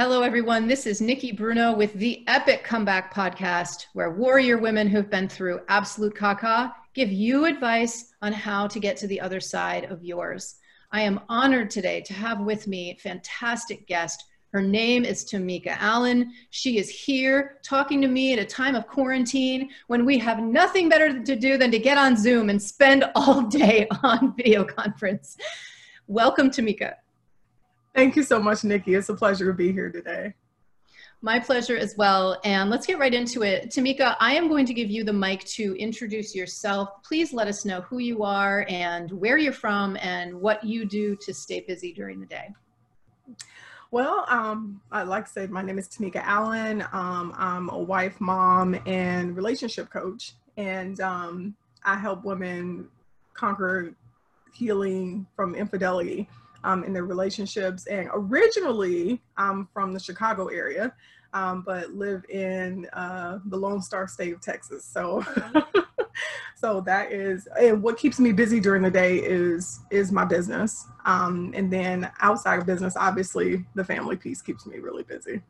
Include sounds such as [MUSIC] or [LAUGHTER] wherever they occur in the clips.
Hello, everyone. This is Nikki Bruno with the Epic Comeback Podcast, where warrior women who've been through absolute caca give you advice on how to get to the other side of yours. I am honored today to have with me fantastic guest. Her name is Tameka Allen. She is here talking to me at a time of quarantine when we have nothing better to do than to get on Zoom and spend all [LAUGHS] day on video conference. Welcome, Tameka. Thank you so much, Nikki. It's a pleasure to be here today. My pleasure as well. And let's get right into it. Tameka, I am going to give you the mic to introduce yourself. Please let us know who you are and where you're from and what you do to stay busy during the day. Well, um, I'd like to say my name is Tameka Allen. Um, I'm a wife, mom, and relationship coach. And um, I help women conquer healing from infidelity um, in their relationships. And originally, I'm from the Chicago area, um, but live in uh, the Lone Star State of Texas. So, [LAUGHS] so that is, and what keeps me busy during the day is is my business. Um, and then outside of business, obviously, the family piece keeps me really busy.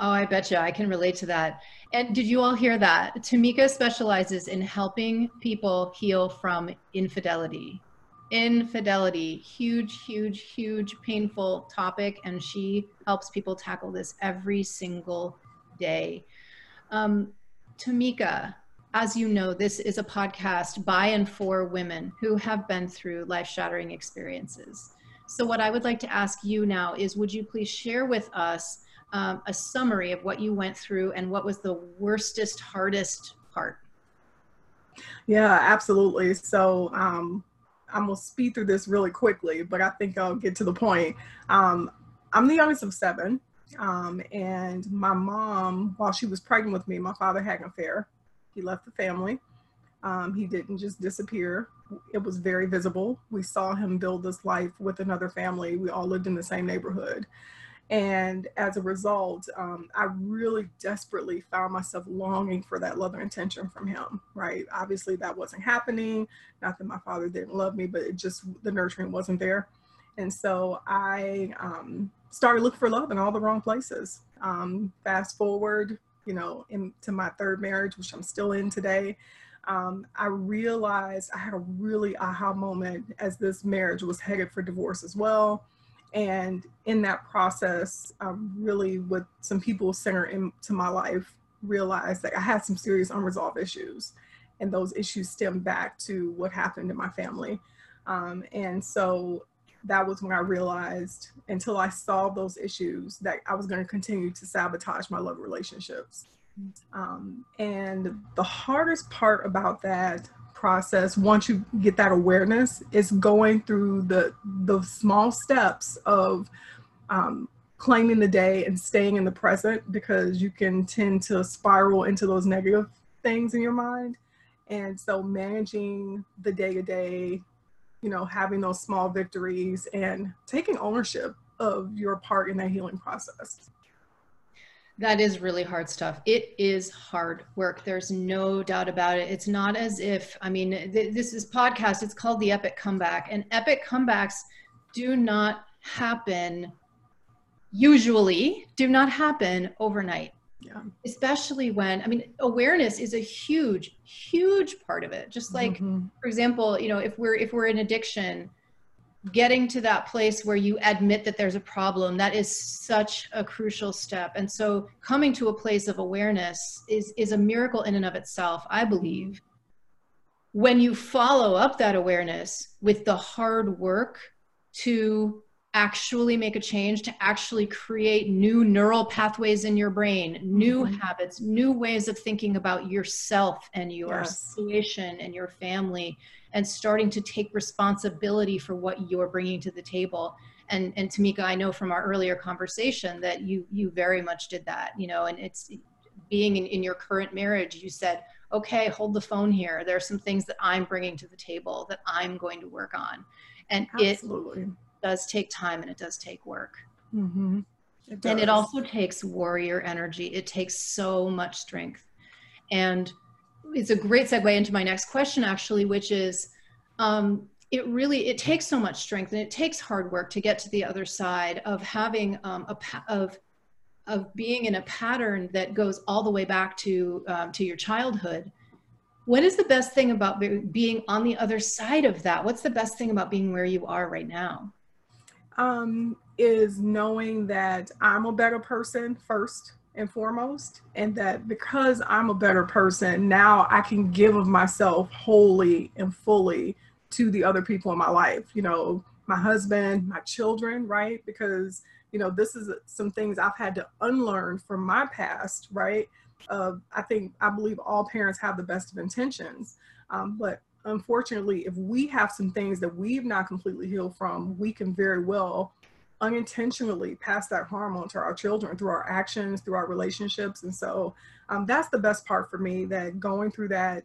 Oh, I bet you I can relate to that. And did you all hear that? Tameka specializes in helping people heal from infidelity infidelity huge huge huge painful topic and she helps people tackle this every single day. Um, tameka as you know this is a podcast by and for women who have been through life-shattering experiences. So what i would like to ask you now is would you please share with us um, a summary of what you went through and what was the worstest hardest part? Yeah absolutely. So um, I'm gonna speed through this really quickly, but I think I'll get to the point. Um, I'm the youngest of seven, um, and my mom, while she was pregnant with me, my father had an affair. He left the family. Um, he didn't just disappear. It was very visible. We saw him build this life with another family. We all lived in the same neighborhood. And as a result, um, I really desperately found myself longing for that love and attention from him, right? Obviously, that wasn't happening. Not that my father didn't love me, but it just, the nurturing wasn't there. And so I um, started looking for love in all the wrong places. Um, fast forward, you know, into my third marriage, which I'm still in today. Um, I realized I had a really aha moment as this marriage was headed for divorce as well and in that process um, really with some people center into my life realized that i had some serious unresolved issues and those issues stem back to what happened in my family. Um, and so that was when i realized until i solved those issues that i was going to continue to sabotage my love relationships. Um, and the hardest part about that process once you get that awareness is going through the the small steps of um, claiming the day and staying in the present because you can tend to spiral into those negative things in your mind. And so managing the day to day you know having those small victories and taking ownership of your part in that healing process that is really hard stuff. It is hard work. There's no doubt about it. It's not as if, I mean, th- this is podcast. It's called the Epic Comeback, and epic comebacks do not happen. Usually, do not happen overnight. Yeah. Especially when, I mean, awareness is a huge, huge part of it. Just like, mm-hmm. for example, you know, if we're if we're in addiction, getting to that place where you admit that there's a problem that is such a crucial step. And so coming to a place of awareness is is a miracle in and of itself i believe. When you follow up that awareness with the hard work to actually make a change to actually create new neural pathways in your brain new mm-hmm. habits new ways of thinking about yourself and your yes. situation and your family and starting to take responsibility for what you're bringing to the table and and tameka i know from our earlier conversation that you you very much did that you know and it's being in, in your current marriage you said okay hold the phone here there are some things that i'm bringing to the table that i'm going to work on and Absolutely. it does take time and it does take work. Mm-hmm. it and it also takes warrior energy. It takes so much strength. And it's a great segue into my next question actually which is um, it really it takes so much strength and it takes hard work to get to the other side of having um, a of of being in a pattern that goes all the way back to um, to your childhood. What is the best thing about being on the other side of that? What's the best thing about being where you are right now um, is knowing that i'm a better person first and foremost and that because i'm a better person now i can give of myself wholly and fully to the other people in my life you know my husband my children right? Because you know this is some things i've had to unlearn from my past right? Uh, i think i believe all parents have the best of intentions. Um, but unfortunately if we have some things that we've not completely healed from we can very well unintentionally pass that harm on to our children through our actions through our relationships. And so um, that's the best part for me that going through that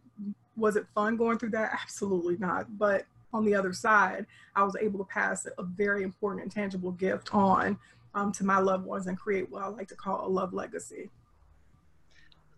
was it fun going through that? [LAUGHS] Absolutely not. But on the other side, I was able to pass a very important and tangible gift on um, to my loved ones and create what I like to call a love legacy.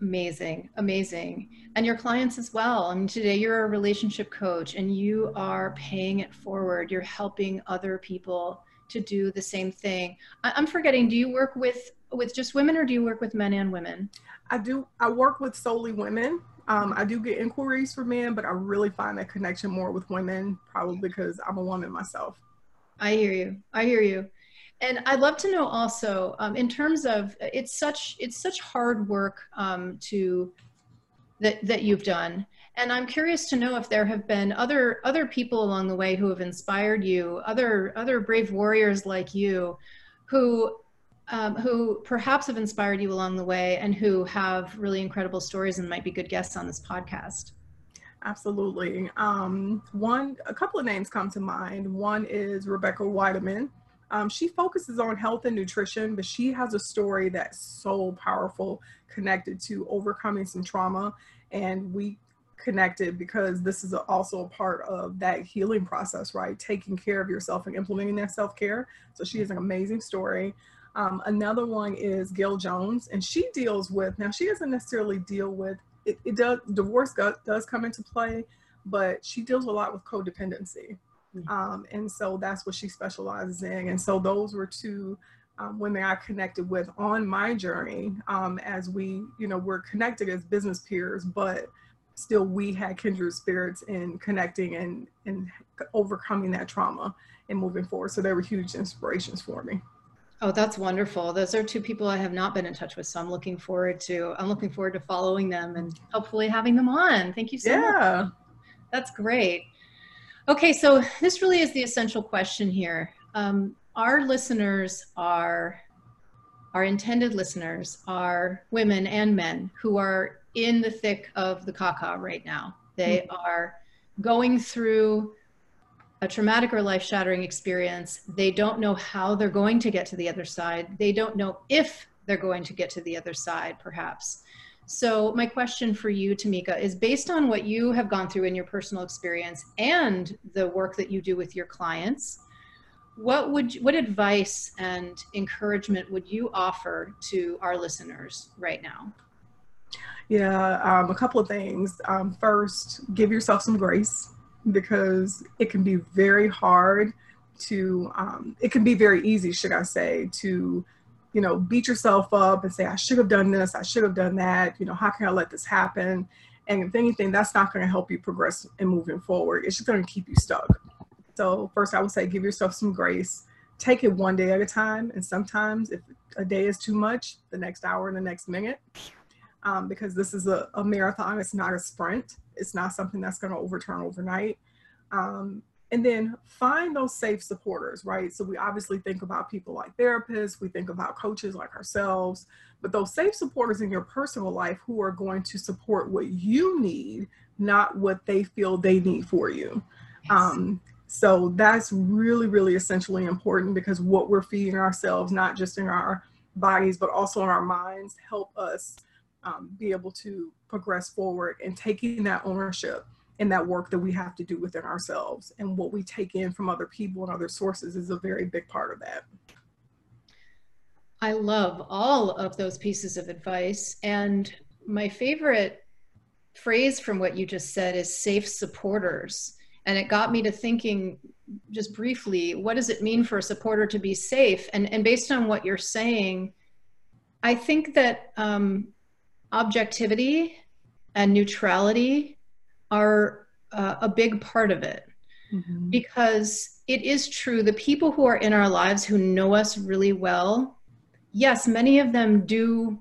Amazing, amazing. And your clients as well. I mean, today you're a relationship coach and you are paying it forward. You're helping other people to do the same thing. I- I'm forgetting, do you work with with just women or do you work with men and women? I do. I work with solely women. Um, I do get inquiries for men, but I really find that connection more with women, probably because I'm a woman myself. I hear you. I hear you. And I'd love to know also, um, in terms of it's such it's such hard work um, to that that you've done, and I'm curious to know if there have been other other people along the way who have inspired you, other other brave warriors like you, who um, who perhaps have inspired you along the way and who have really incredible stories and might be good guests on this podcast? Absolutely. Um, one, a couple of names come to mind. One is Rebecca Weideman. Um, she focuses on health and nutrition, but she has a story that's so powerful connected to overcoming some trauma. And we connected because this is also a part of that healing process, right? Taking care of yourself and implementing that self care. So she has an amazing story. Um, another one is Gail Jones, and she deals with now she doesn't necessarily deal with it, it does divorce does come into play, but she deals a lot with codependency. Mm-hmm. Um, and so that's what she specializes in. And so those were two um, women I connected with on my journey um, as we, you know, we're connected as business peers, but still we had kindred spirits in connecting and, and overcoming that trauma and moving forward. So they were huge inspirations for me. Oh, that's wonderful. Those are two people I have not been in touch with, so I'm looking forward to I'm looking forward to following them and hopefully having them on. Thank you so much. yeah. much. That's great. Okay, so this really is the essential question here. Um, our listeners are our intended listeners are women and men who are in the thick of the caca right now. They mm-hmm. are going through a traumatic or life shattering experience. They don't know how they're going to get to the other side. They don't know if they're going to get to the other side, perhaps. So, my question for you, Tameka, is based on what you have gone through in your personal experience and the work that you do with your clients. What would what advice and encouragement would you offer to our listeners right now? Yeah, um, a couple of things. Um, first, give yourself some grace because it can be very hard to um, it can be very easy should i say to you know beat yourself up and say i should have done this. I should have done that. You know how can i let this happen? And if anything that's not going to help you progress and moving forward. It's just going to keep you stuck. So first i would say give yourself some grace. Take it one day at a time and sometimes if a day is too much the next hour and the next minute um, because this is a, a marathon. It's not a sprint. It's not something that's going to overturn overnight. Um, and then find those safe supporters, right? So we obviously think about people like therapists, we think about coaches like ourselves, but those safe supporters in your personal life who are going to support what you need, not what they feel they need for you. Yes. Um, so that's really, really essentially important because what we're feeding ourselves, not just in our bodies, but also in our minds, help us um, be able to progress forward and taking that ownership in that work that we have to do within ourselves and what we take in from other people and other sources is a very big part of that. I love all of those pieces of advice. And my favorite phrase from what you just said is safe supporters. And it got me to thinking just briefly what does it mean for a supporter to be safe? And, and based on what you're saying, I think that um, objectivity and neutrality are uh, a big part of it mm-hmm. because it is true the people who are in our lives who know us really well yes many of them do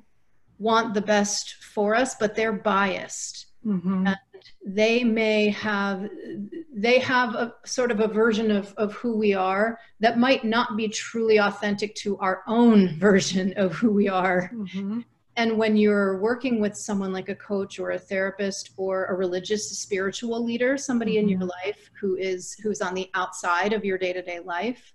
want the best for us but they're biased mm-hmm. and they may have they have a sort of a version of, of who we are that might not be truly authentic to our own [LAUGHS] version of who we are mm-hmm. And when you're working with someone like a coach or a therapist or a religious spiritual leader somebody mm-hmm. in your mm-hmm. life who is who's on the outside of your day-to-day life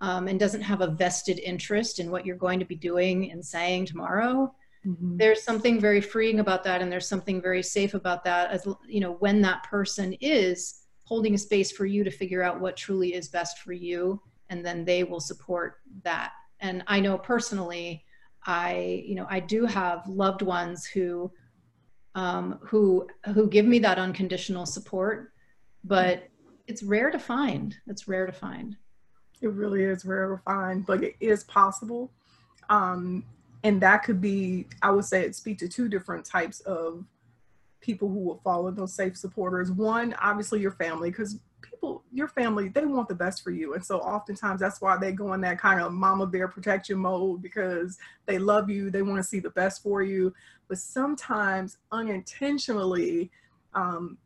um, and doesn't have a vested interest in what you're going to be doing and saying tomorrow Mm-hmm. There's something very freeing about that, and there's something very safe about that. As you know, when that person is holding a space for you to figure out what truly is best for you, and then they will support that. And I know personally, I you know I do have loved ones who um, who who give me that unconditional support, but it's rare to find. It's rare to find. It really is rare to find, but it is possible. Um, and that could be i would say it speak to two different types of people who will follow those safe supporters one obviously your family because people your family they want the best for you. And so oftentimes that's why they go in that kind of mama bear protection mode because they love you they want to see the best for you. But sometimes unintentionally um,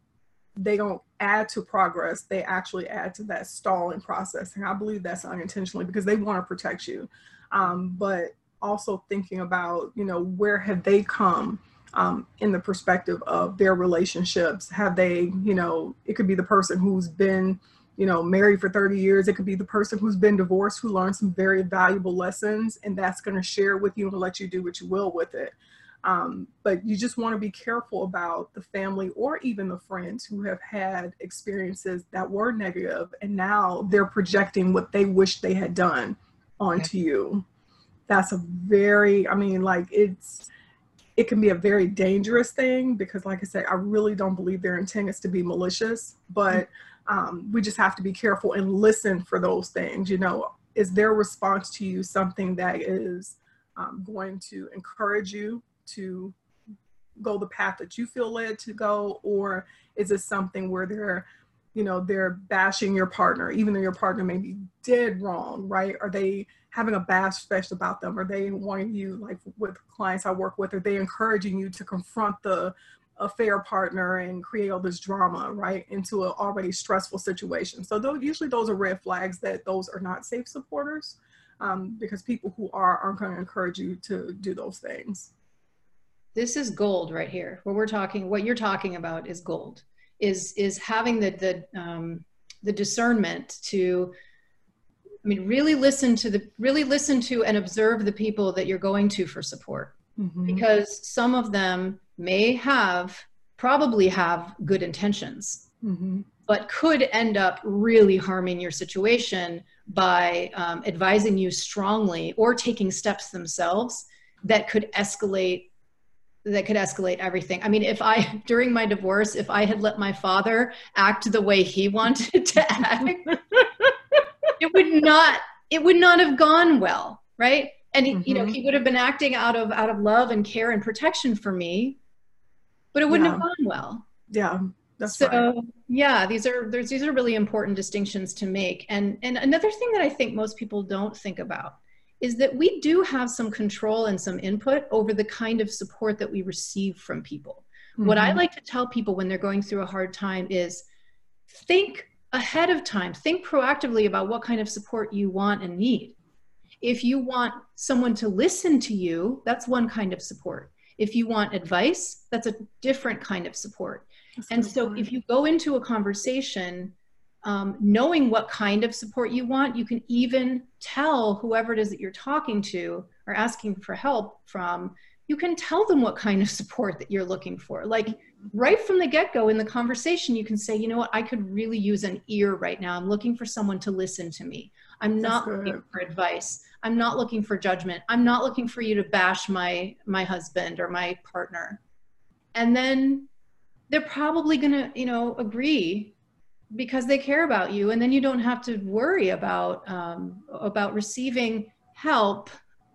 they don't add to progress they actually add to that stalling process. And i believe that's unintentionally because they want to protect you. Um, but also thinking about, you know, where have they come um, in the perspective of their relationships? Have they, you know, it could be the person who's been, you know, married for 30 years. It could be the person who's been divorced who learned some very valuable lessons and that's going to share with you and let you do what you will with it. Um, but you just want to be careful about the family or even the friends who have had experiences that were negative and now they're projecting what they wish they had done onto you that's a very i mean like it's it can be a very dangerous thing because like i said i really don't believe their intent is to be malicious but um, we just have to be careful and listen for those things you know. Is their response to you something that is um, going to encourage you to go the path that you feel led to go? Or is it something where they're you know they're bashing your partner even though your partner may be dead wrong right? Are they having a bash fest about them? Are they wanting you, like with clients I work with, are they encouraging you to confront the affair partner and create all this drama, right, into an already stressful situation? So those, usually those are red flags that those are not safe supporters um, because people who are aren't going to encourage you to do those things. This is gold right here. What we're talking, what you're talking about is gold. Is is having the the um, the discernment to I mean, really listen to the really listen to and observe the people that you're going to for support, mm-hmm. because some of them may have probably have good intentions, mm-hmm. but could end up really harming your situation by um, advising you strongly or taking steps themselves that could escalate that could escalate everything. I mean, if I, [LAUGHS] during my divorce, if I had let my father act the way he wanted to [LAUGHS] act, it would not it would not have gone well right and mm-hmm. you know he would have been acting out of out of love and care and protection for me but it wouldn't yeah. have gone well yeah that's so right. yeah these are there's these are really important distinctions to make and and another thing that i think most people don't think about is that we do have some control and some input over the kind of support that we receive from people mm-hmm. what i mm-hmm. like to tell people when they're going through a hard time is think ahead of time. Think proactively about what kind of support you want and need. If you want someone to listen to you, that's one kind of support. If you want advice, that's a different kind of support. That's and so point. if you go into a conversation um, knowing what kind of support you want, you can even tell whoever it is that you're talking to or asking for help from, you can tell them what kind of [LAUGHS] support that you're looking for. Like right from the get go in the conversation, you can say, you know what, I could really use an ear right now. I'm looking for someone to listen to me. I'm not looking for advice. I'm not looking for judgment. I'm not looking for you to bash my my husband or my partner. And then they're probably going to, you know, agree because they care about you and then you don't have to worry about um, about receiving help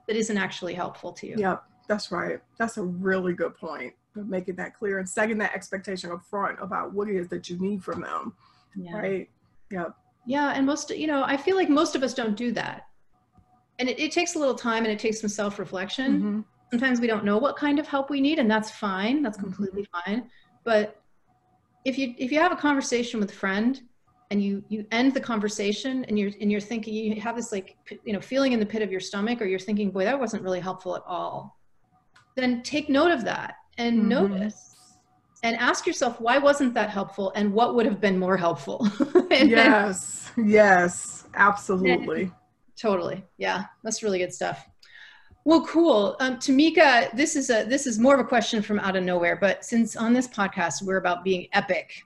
that isn't actually helpful to you. Yep, that's right. That's a really good point. Making that clear and setting that expectation up front about what it is that you need from them. Yeah. Right. Yep. Yeah. And most, you know, I feel like most of us don't do that. And it, it takes a little time and it takes some self reflection. Mm-hmm. Sometimes we don't know what kind of help we need, and that's fine. That's mm-hmm. completely mm-hmm. fine. But if you if you have a conversation with a friend and you you end the conversation and you're and you're thinking you have this like you know feeling in the pit of your stomach or you're thinking boy that wasn't really helpful at all then take note of that and mm-hmm. notice and ask yourself why wasn't that helpful? And what would have been more helpful? [LAUGHS] Yes then, yes absolutely. [LAUGHS] Totally. Yeah that's really good stuff. Well cool. Um, tameka this is a this is more of a question from out of nowhere but since on this podcast we're about being epic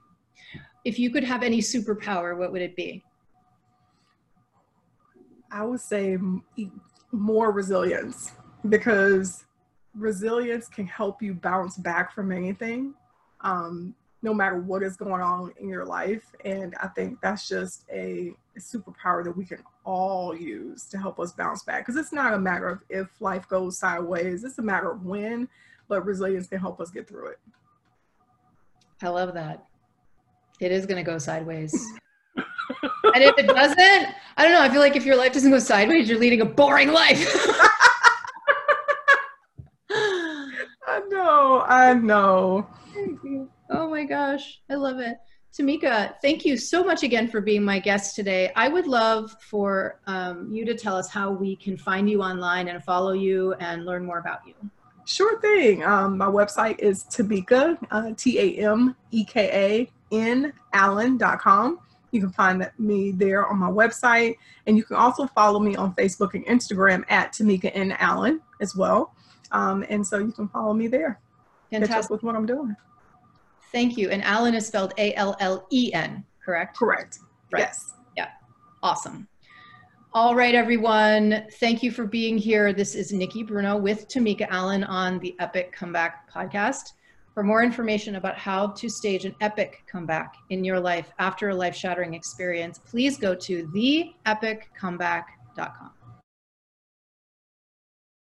if you could have any superpower, what would it be? I would say more resilience because resilience can help you bounce back from anything, um, no matter what is going on in your life. And I think that's just a, superpower that we can all use to help us bounce back because it's not a matter of if life goes sideways, it's a matter of when, but resilience can help us get through it. I love that it is going to go sideways. and if it doesn't, I don't know. I feel like if your life doesn't go sideways, you're leading a boring life. [LAUGHS] I know. I know. Oh my gosh. I love it. Tameka, thank you so much again for being my guest today. I would love for um, you to tell us how we can find you online and follow you and learn more about you. Sure thing. Um, my website is Tameka, uh, T A M E K A nallen.com. You can find me there on my website. And you can also follow me on Facebook and Instagram at Tameka N. Allen as well. Um, and so you can follow me there. Fantastic. Catch up with what I'm doing. Thank you. And Allen is spelled A L L E N, correct? Correct. Right. Yes. Yeah. Awesome. All right, everyone. Thank you for being here. This is Nikki Bruno with Tameka Allen on the Epic Comeback podcast. For more information about how to stage an epic comeback in your life after a life shattering experience, please go to theepiccomeback.com.